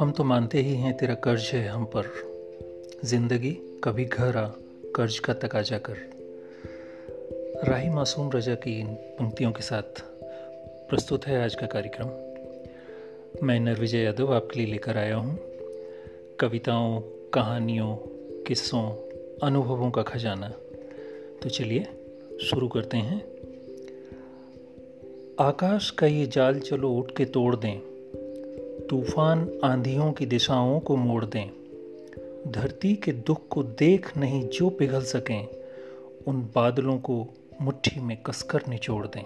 हम तो मानते ही हैं तेरा कर्ज है हम पर। ज़िंदगी कभी घर आ कर्ज का तकाजा कर। राही मासूम रजा की इन पंक्तियों के साथ प्रस्तुत है आज का कार्यक्रम। मैं नरविजय यादव आपके लिए लेकर आया हूँ। कविताओं, कहानियों, किस्सों, अनुभवों का खजाना। तो चलिए शुरू करते हैं। आकाश का ये जाल चलो उठ के तोड़ दें। तूफ़ान आंधियों की दिशाओं को मोड़ दें। धरती के दुख को देख नहीं जो पिघल सकें, उन बादलों को मुट्ठी में कसकर निचोड़ दें।